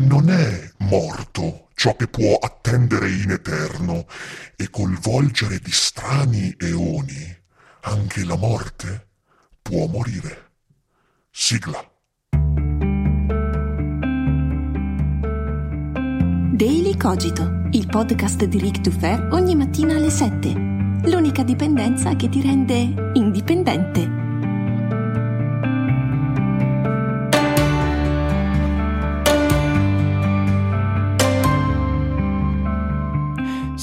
Non è morto ciò che può attendere in eterno e col volgere di strani eoni anche la morte può morire. Sigla. Daily Cogito, il podcast di Rick Dufer ogni mattina alle 7. L'unica dipendenza che ti rende indipendente.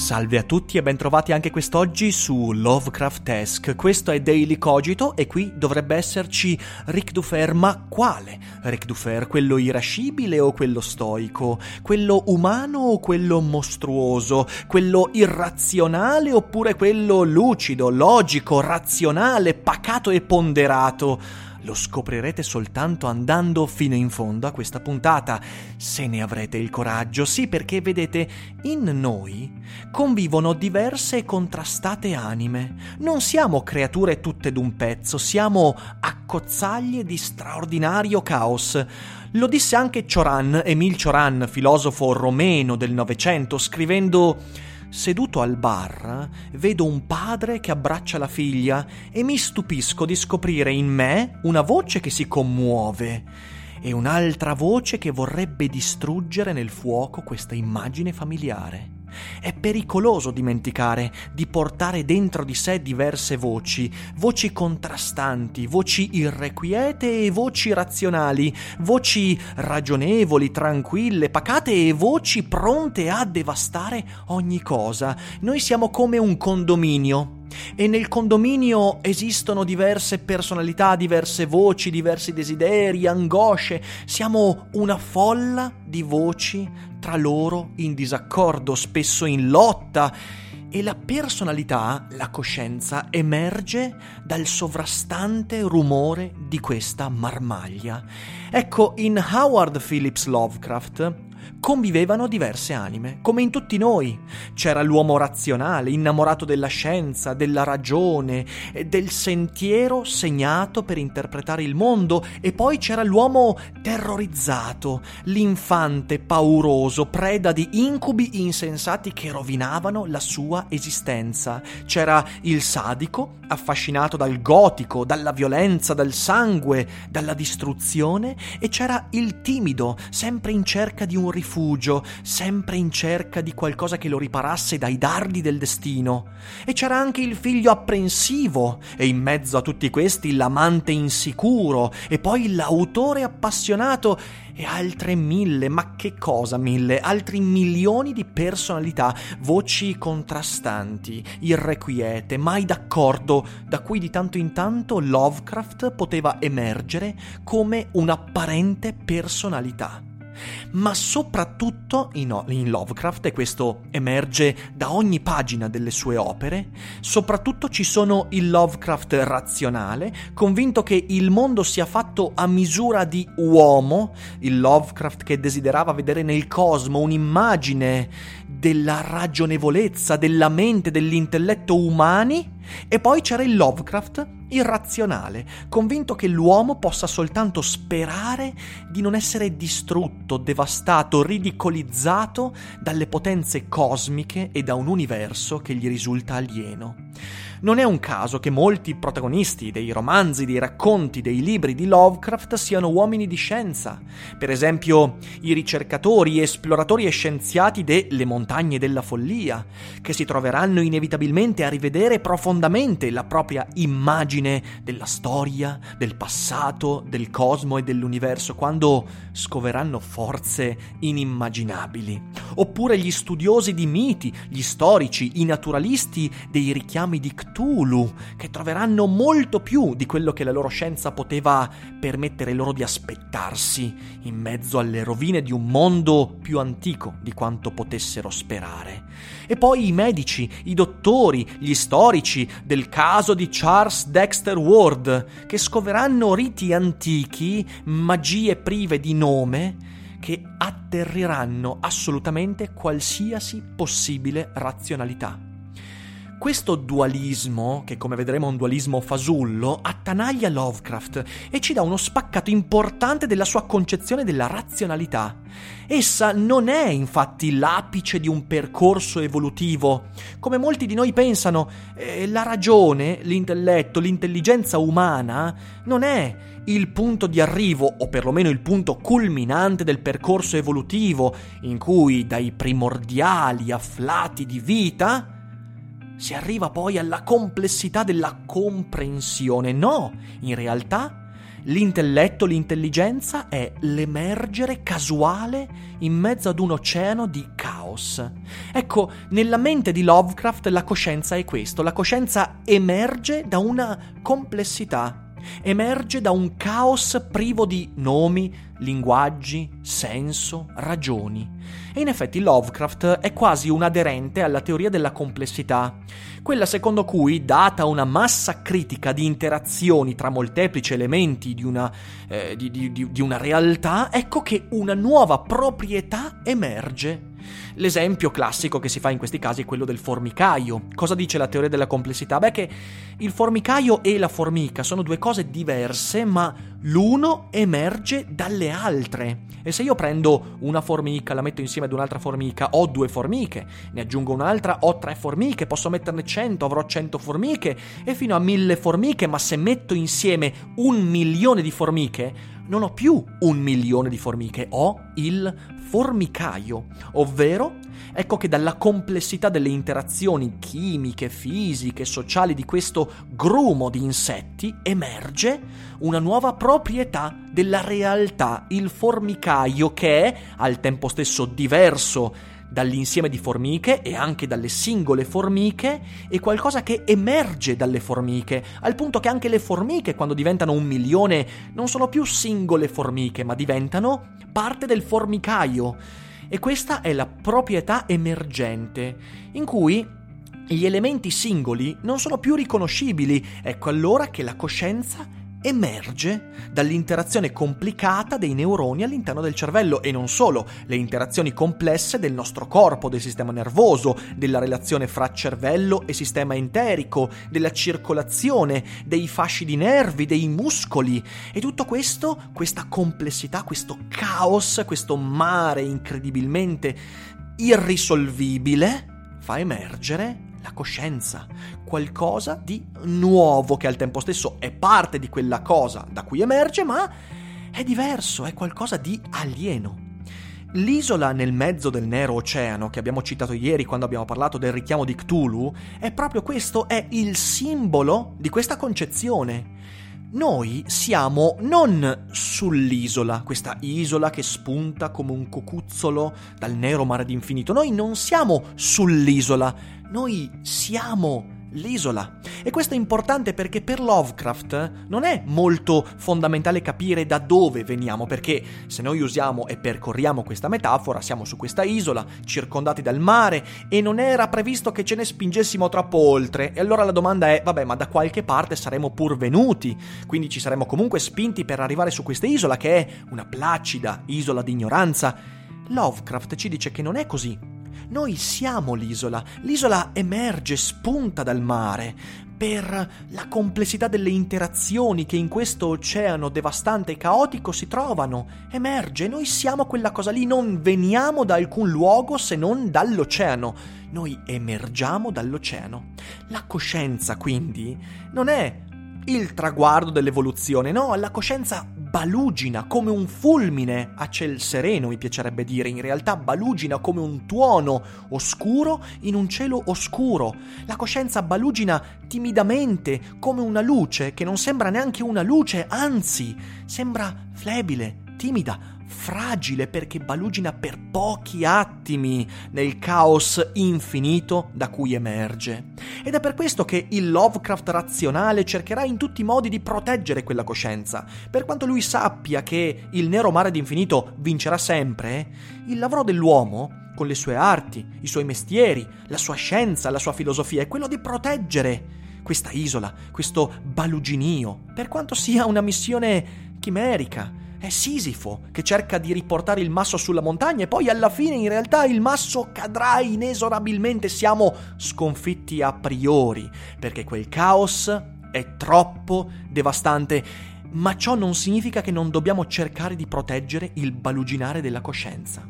Salve a tutti e bentrovati anche quest'oggi su Lovecraft-esque. Questo è Daily Cogito e qui dovrebbe esserci Rick Dufer, ma quale Rick Dufer? Quello irascibile o quello stoico? Quello umano o quello mostruoso? Quello irrazionale oppure quello lucido, logico, razionale, pacato e ponderato? Lo scoprirete soltanto andando fino in fondo a questa puntata, se ne avrete il coraggio. Sì, perché vedete, in noi convivono diverse e contrastate anime. Non siamo creature tutte d'un pezzo, siamo accozzaglie di straordinario caos. Lo disse anche Cioran, Emile Cioran, filosofo romeno del Novecento, scrivendo Seduto al bar, vedo un padre che abbraccia la figlia e mi stupisco di scoprire in me una voce che si commuove e un'altra voce che vorrebbe distruggere nel fuoco questa immagine familiare. È pericoloso dimenticare di portare dentro di sé diverse voci, voci contrastanti, voci irrequiete e voci razionali, voci ragionevoli, tranquille, pacate e voci pronte a devastare ogni cosa. Noi siamo come un condominio e nel condominio esistono diverse personalità, diverse voci, diversi desideri, angosce. Siamo una folla di voci tra loro in disaccordo, spesso in lotta. E la personalità, la coscienza, emerge dal sovrastante rumore di questa marmaglia. Ecco, in Howard Phillips Lovecraft convivevano diverse anime, come in tutti noi. C'era l'uomo razionale, innamorato della scienza, della ragione, del sentiero segnato per interpretare il mondo, e poi c'era l'uomo terrorizzato, l'infante pauroso, preda di incubi insensati che rovinavano la sua esistenza. C'era il sadico, affascinato dal gotico, dalla violenza, dal sangue, dalla distruzione, e c'era il timido, sempre in cerca di un rifugio, sempre in cerca di qualcosa che lo riparasse dai dardi del destino. E c'era anche il figlio apprensivo, e in mezzo a tutti questi l'amante insicuro, e poi l'autore appassionato, e altre mille, ma che cosa mille? Altri milioni di personalità, voci contrastanti, irrequiete, mai d'accordo, da cui di tanto in tanto Lovecraft poteva emergere come un'apparente personalità ma soprattutto in, in, Lovecraft, e questo emerge da ogni pagina delle sue opere, soprattutto ci sono il Lovecraft razionale, convinto che il mondo sia fatto a misura di uomo, il Lovecraft che desiderava vedere nel cosmo un'immagine della ragionevolezza, della mente, dell'intelletto umani, e poi c'era il Lovecraft irrazionale, convinto che l'uomo possa soltanto sperare di non essere distrutto, devastato, ridicolizzato dalle potenze cosmiche e da un universo che gli risulta alieno. Non è un caso che molti protagonisti dei romanzi, dei racconti, dei libri di Lovecraft siano uomini di scienza. Per esempio, i ricercatori, esploratori e scienziati delle montagne della follia, che si troveranno inevitabilmente a rivedere profondamente la propria immagine della storia, del passato, del cosmo e dell'universo quando scoveranno forze inimmaginabili oppure gli studiosi di miti, gli storici, i naturalisti dei richiami di Cthulhu, che troveranno molto più di quello che la loro scienza poteva permettere loro di aspettarsi in mezzo alle rovine di un mondo più antico di quanto potessero sperare. E poi i medici, i dottori, gli storici del caso di Charles Dexter Ward, che scoveranno riti antichi, magie prive di nome, che atterriranno assolutamente qualsiasi possibile razionalità. Questo dualismo, che come vedremo è un dualismo fasullo, attanaglia Lovecraft e ci dà uno spaccato importante della sua concezione della razionalità. Essa non è infatti l'apice di un percorso evolutivo. Come molti di noi pensano, eh, la ragione, l'intelletto, l'intelligenza umana non è il punto di arrivo, o perlomeno il punto culminante del percorso evolutivo, in cui dai primordiali afflati di vita si arriva poi alla complessità della comprensione. No, in realtà l'intelletto, l'intelligenza è l'emergere casuale in mezzo ad un oceano di caos. Ecco, nella mente di Lovecraft la coscienza è questo, la coscienza emerge da una complessità emerge da un caos privo di nomi, linguaggi, senso, ragioni. E in effetti Lovecraft è quasi un aderente alla teoria della complessità, quella secondo cui, data una massa critica di interazioni tra molteplici elementi di una, eh, di, di, di una realtà, ecco che una nuova proprietà emerge. L'esempio classico che si fa in questi casi è quello del formicaio. Cosa dice la teoria della complessità? Beh, che il formicaio e la formica sono due cose diverse, ma l'uno emerge dalle altre. E se io prendo una formica, la metto insieme ad un'altra formica, ho due formiche, ne aggiungo un'altra, ho tre formiche, posso metterne cento, avrò cento formiche e fino a mille formiche, ma se metto insieme un milione di formiche, non ho più un milione di formiche, ho il formicaio, ovvero ecco che dalla complessità delle interazioni chimiche, fisiche, sociali di questo grumo di insetti emerge una nuova proprietà della realtà, il formicaio che è al tempo stesso diverso dall'insieme di formiche e anche dalle singole formiche è qualcosa che emerge dalle formiche, al punto che anche le formiche quando diventano un milione non sono più singole formiche, ma diventano parte del formicaio. E questa è la proprietà emergente, in cui gli elementi singoli non sono più riconoscibili. Ecco allora che la coscienza emerge dall'interazione complicata dei neuroni all'interno del cervello e non solo, le interazioni complesse del nostro corpo, del sistema nervoso, della relazione fra cervello e sistema enterico, della circolazione, dei fasci di nervi, dei muscoli. E tutto questo, questa complessità, questo caos, questo mare incredibilmente irrisolvibile fa emergere la coscienza, qualcosa di nuovo che al tempo stesso è parte di quella cosa da cui emerge, ma è diverso, è qualcosa di alieno. L'isola nel mezzo del Nero Oceano, che abbiamo citato ieri quando abbiamo parlato del richiamo di Cthulhu, è proprio questo, è il simbolo di questa concezione. Noi siamo non sull'isola, questa isola che spunta come un cocuzzolo dal nero mare d'infinito. Noi non siamo sull'isola, noi siamo l'isola. E questo è importante perché per Lovecraft non è molto fondamentale capire da dove veniamo, perché se noi usiamo e percorriamo questa metafora, siamo su questa isola, circondati dal mare, e non era previsto che ce ne spingessimo troppo oltre. E allora la domanda è, vabbè, ma da qualche parte saremmo pur venuti, quindi ci saremmo comunque spinti per arrivare su questa isola, che è una placida isola di ignoranza. Lovecraft ci dice che non è così noi siamo l'isola. L'isola emerge, spunta dal mare per la complessità delle interazioni che in questo oceano devastante e caotico si trovano. Emerge, noi siamo quella cosa lì, non veniamo da alcun luogo se non dall'oceano. Noi emergiamo dall'oceano. La coscienza, quindi, non è il traguardo dell'evoluzione, no, la coscienza balugina come un fulmine a ciel sereno, mi piacerebbe dire, in realtà balugina come un tuono oscuro in un cielo oscuro. La coscienza balugina timidamente come una luce che non sembra neanche una luce, anzi sembra flebile, timida, fragile perché balugina per pochi attimi nel caos infinito da cui emerge. Ed è per questo che il Lovecraft razionale cercherà in tutti i modi di proteggere quella coscienza. Per quanto lui sappia che il nero mare d'infinito vincerà sempre, il lavoro dell'uomo con le sue arti, i suoi mestieri, la sua scienza, la sua filosofia, è quello di proteggere questa isola, questo baluginio, per quanto sia una missione chimerica, è Sisifo che cerca di riportare il masso sulla montagna e poi alla fine in realtà il masso cadrà inesorabilmente. Siamo sconfitti a priori perché quel caos è troppo devastante. Ma ciò non significa che non dobbiamo cercare di proteggere il baluginare della coscienza.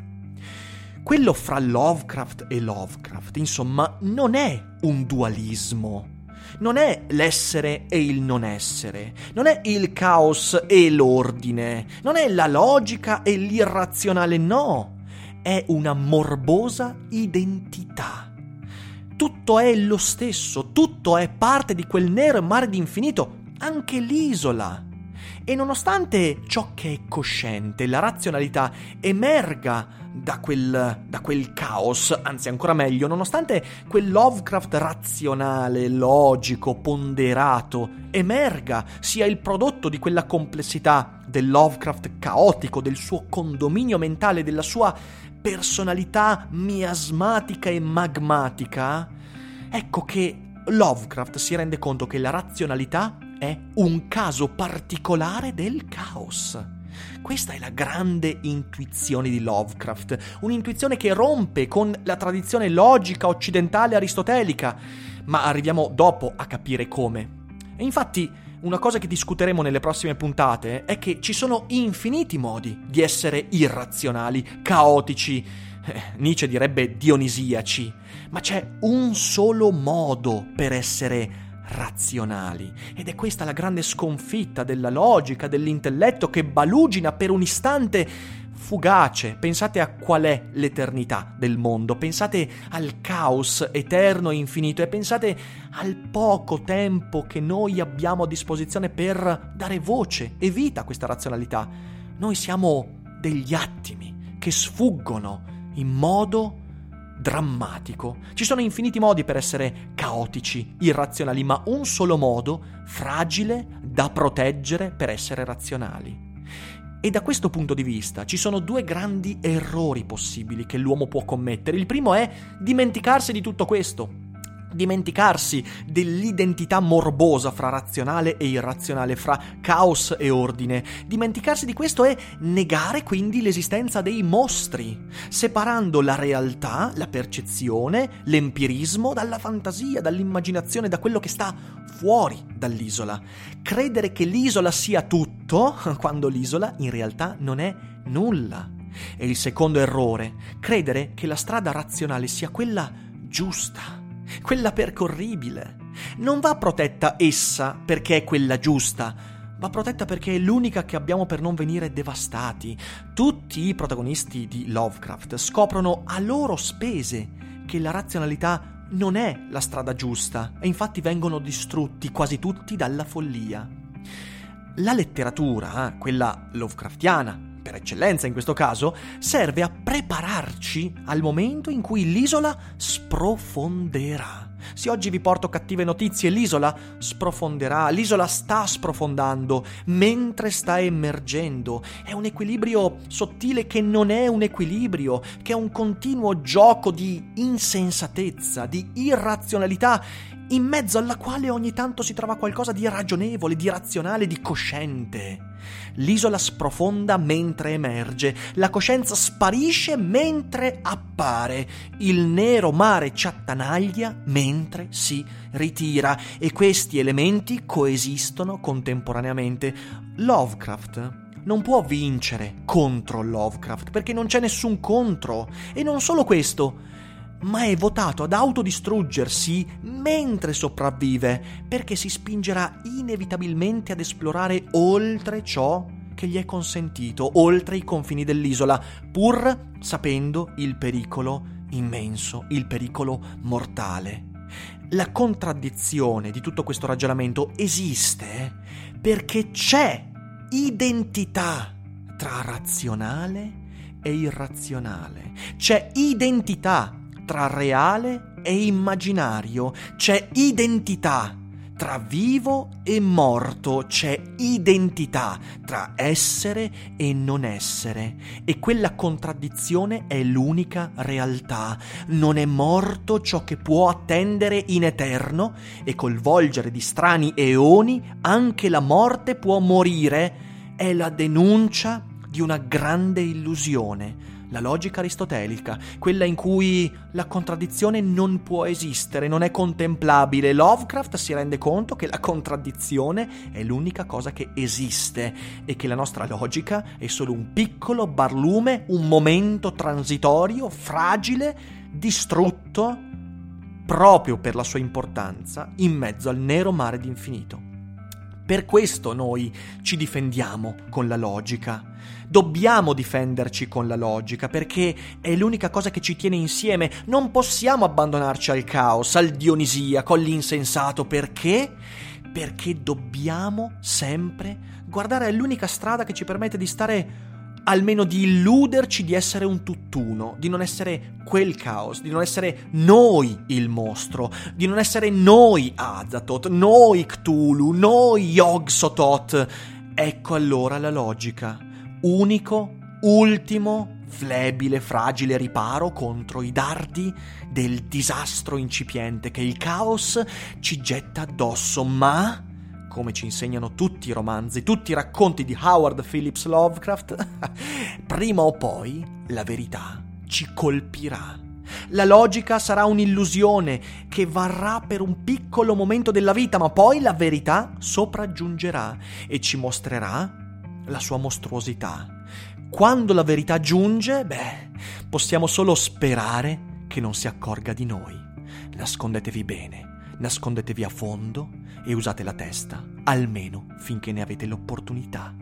Quello fra Lovecraft e Lovecraft, insomma, non è un dualismo non è l'essere e il non essere, non è il caos e l'ordine, non è la logica e l'irrazionale, no, è una morbosa identità. Tutto è lo stesso, tutto è parte di quel nero mare d'infinito, anche l'isola. E nonostante ciò che è cosciente, la razionalità, emerga da quel, da quel caos, anzi ancora meglio, nonostante quel Lovecraft razionale, logico, ponderato, emerga, sia il prodotto di quella complessità del Lovecraft caotico, del suo condominio mentale, della sua personalità miasmatica e magmatica, ecco che Lovecraft si rende conto che la razionalità è un caso particolare del caos. Questa è la grande intuizione di Lovecraft, un'intuizione che rompe con la tradizione logica occidentale aristotelica, ma arriviamo dopo a capire come. E infatti, una cosa che discuteremo nelle prossime puntate è che ci sono infiniti modi di essere irrazionali, caotici, eh, Nietzsche direbbe dionisiaci, ma c'è un solo modo per essere razionali. Ed è questa la grande sconfitta della logica, dell'intelletto che balugina per un istante fugace. Pensate a qual è l'eternità del mondo, pensate al caos eterno e infinito e pensate al poco tempo che noi abbiamo a disposizione per dare voce e vita a questa razionalità. Noi siamo degli attimi che sfuggono in modo drammatico. Ci sono infiniti modi per essere caotici, irrazionali, ma un solo modo, fragile, da proteggere per essere razionali. E da questo punto di vista ci sono due grandi errori possibili che l'uomo può commettere. Il primo è dimenticarsi di tutto questo, dimenticarsi dell'identità morbosa fra razionale e irrazionale, fra caos e ordine. Dimenticarsi di questo è negare quindi l'esistenza dei mostri, separando la realtà, la percezione, l'empirismo dalla fantasia, dall'immaginazione, da quello che sta fuori dall'isola. Credere che l'isola sia tutto, quando l'isola in realtà non è nulla. E il secondo errore, credere che la strada razionale sia quella giusta quella percorribile. Non va protetta essa perché è quella giusta, va protetta perché è l'unica che abbiamo per non venire devastati. Tutti i protagonisti di Lovecraft scoprono a loro spese che la razionalità non è la strada giusta e infatti vengono distrutti quasi tutti dalla follia. La letteratura, quella Lovecraftiana, per eccellenza in questo caso, serve a prepararci al momento in cui l'isola sprofonderà. Se oggi vi porto cattive notizie, l'isola sprofonderà, l'isola sta sprofondando mentre sta emergendo. È un equilibrio sottile che non è un equilibrio, che è un continuo gioco di insensatezza, di irrazionalità in mezzo alla quale ogni tanto si trova qualcosa di ragionevole, di razionale, di cosciente. L'isola sprofonda mentre emerge, la coscienza sparisce mentre appare, il nero mare ci attanaglia mentre si ritira e questi elementi coesistono contemporaneamente. Lovecraft non può vincere contro Lovecraft perché non c'è nessun contro e non solo questo ma è votato ad autodistruggersi mentre sopravvive, perché si spingerà inevitabilmente ad esplorare oltre ciò che gli è consentito, oltre i confini dell'isola, pur sapendo il pericolo immenso, il pericolo mortale. La contraddizione di tutto questo ragionamento esiste perché c'è identità tra razionale e irrazionale. C'è identità tra reale e immaginario. C'è identità tra vivo e morto c'è identità tra essere e non essere e quella contraddizione è l'unica realtà. Non è morto ciò che può attendere in eterno e col volgere di strani eoni anche la morte può morire. È la denuncia di una grande illusione la logica aristotelica, quella in cui la contraddizione non può esistere, non è contemplabile. Lovecraft si rende conto che la contraddizione è l'unica cosa che esiste e che la nostra logica è solo un piccolo barlume, un momento transitorio, fragile, distrutto proprio per la sua importanza in mezzo al nero mare d'infinito. Per questo noi ci difendiamo con la logica. Dobbiamo difenderci con la logica perché è l'unica cosa che ci tiene insieme. Non possiamo abbandonarci al caos, al dionisiaco, all'insensato. Perché? Perché dobbiamo sempre guardare all'unica strada che ci permette di stare almeno di illuderci di essere un tutt'uno, di non essere quel caos, di non essere noi il mostro, di non essere noi Azathoth, noi Cthulhu, noi Yog-Sothoth. Ecco allora la logica. Unico, ultimo, flebile, fragile riparo contro i dardi del disastro incipiente che il caos ci getta addosso, ma come ci insegnano tutti i romanzi, tutti i racconti di Howard Phillips Lovecraft, prima o poi la verità ci colpirà. La logica sarà un'illusione che varrà per un piccolo momento della vita, ma poi la verità sopraggiungerà e ci mostrerà la sua mostruosità. Quando la verità giunge, beh, possiamo solo sperare che non si accorga di noi. Nascondetevi bene nascondetevi a fondo e usate la testa, almeno finché ne avete l'opportunità.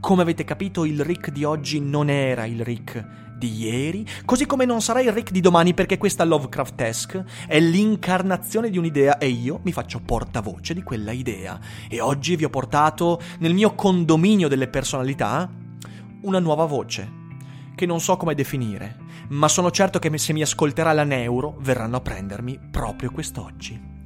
Come avete capito, il Rick di oggi non era il Rick di ieri, così come non sarà il Rick di domani perché questa Lovecraftesque è l'incarnazione di un'idea e io mi faccio portavoce di quella idea. E oggi vi ho portato nel mio condominio delle personalità una nuova voce, che non so come definire, ma sono certo che se mi ascolterà la Neuro verranno a prendermi proprio quest'oggi.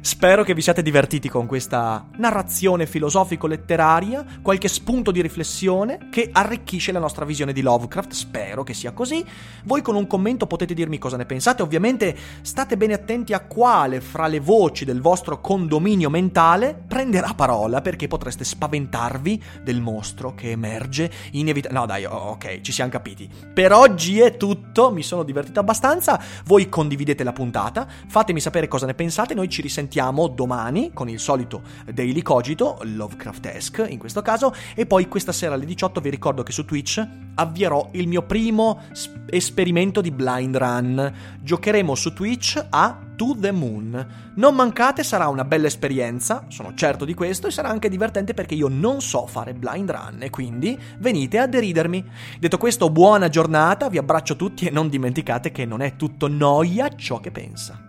Spero che vi siate divertiti con questa narrazione filosofico-letteraria, qualche spunto di riflessione che arricchisce la nostra visione di Lovecraft, spero che sia così. Voi con un commento potete dirmi cosa ne pensate, ovviamente state bene attenti a quale fra le voci del vostro condominio mentale prenderà parola perché potreste spaventarvi del mostro che emerge inevitabilmente. No dai, ok, ci siamo capiti. Per oggi è tutto, mi sono divertito abbastanza, voi condividete la puntata, fatemi sapere cosa ne pensate, noi ci risentiamo domani con il solito Daily Cogito, Lovecraftesque in questo caso, e poi questa sera alle 18 vi ricordo che su Twitch avvierò il mio primo esperimento di blind run. Giocheremo su Twitch a To the Moon. Non mancate, sarà una bella esperienza, sono certo di questo, e sarà anche divertente perché io non so fare blind run e quindi venite a deridermi. Detto questo, buona giornata, vi abbraccio tutti e non dimenticate che non è tutto noia ciò che pensa.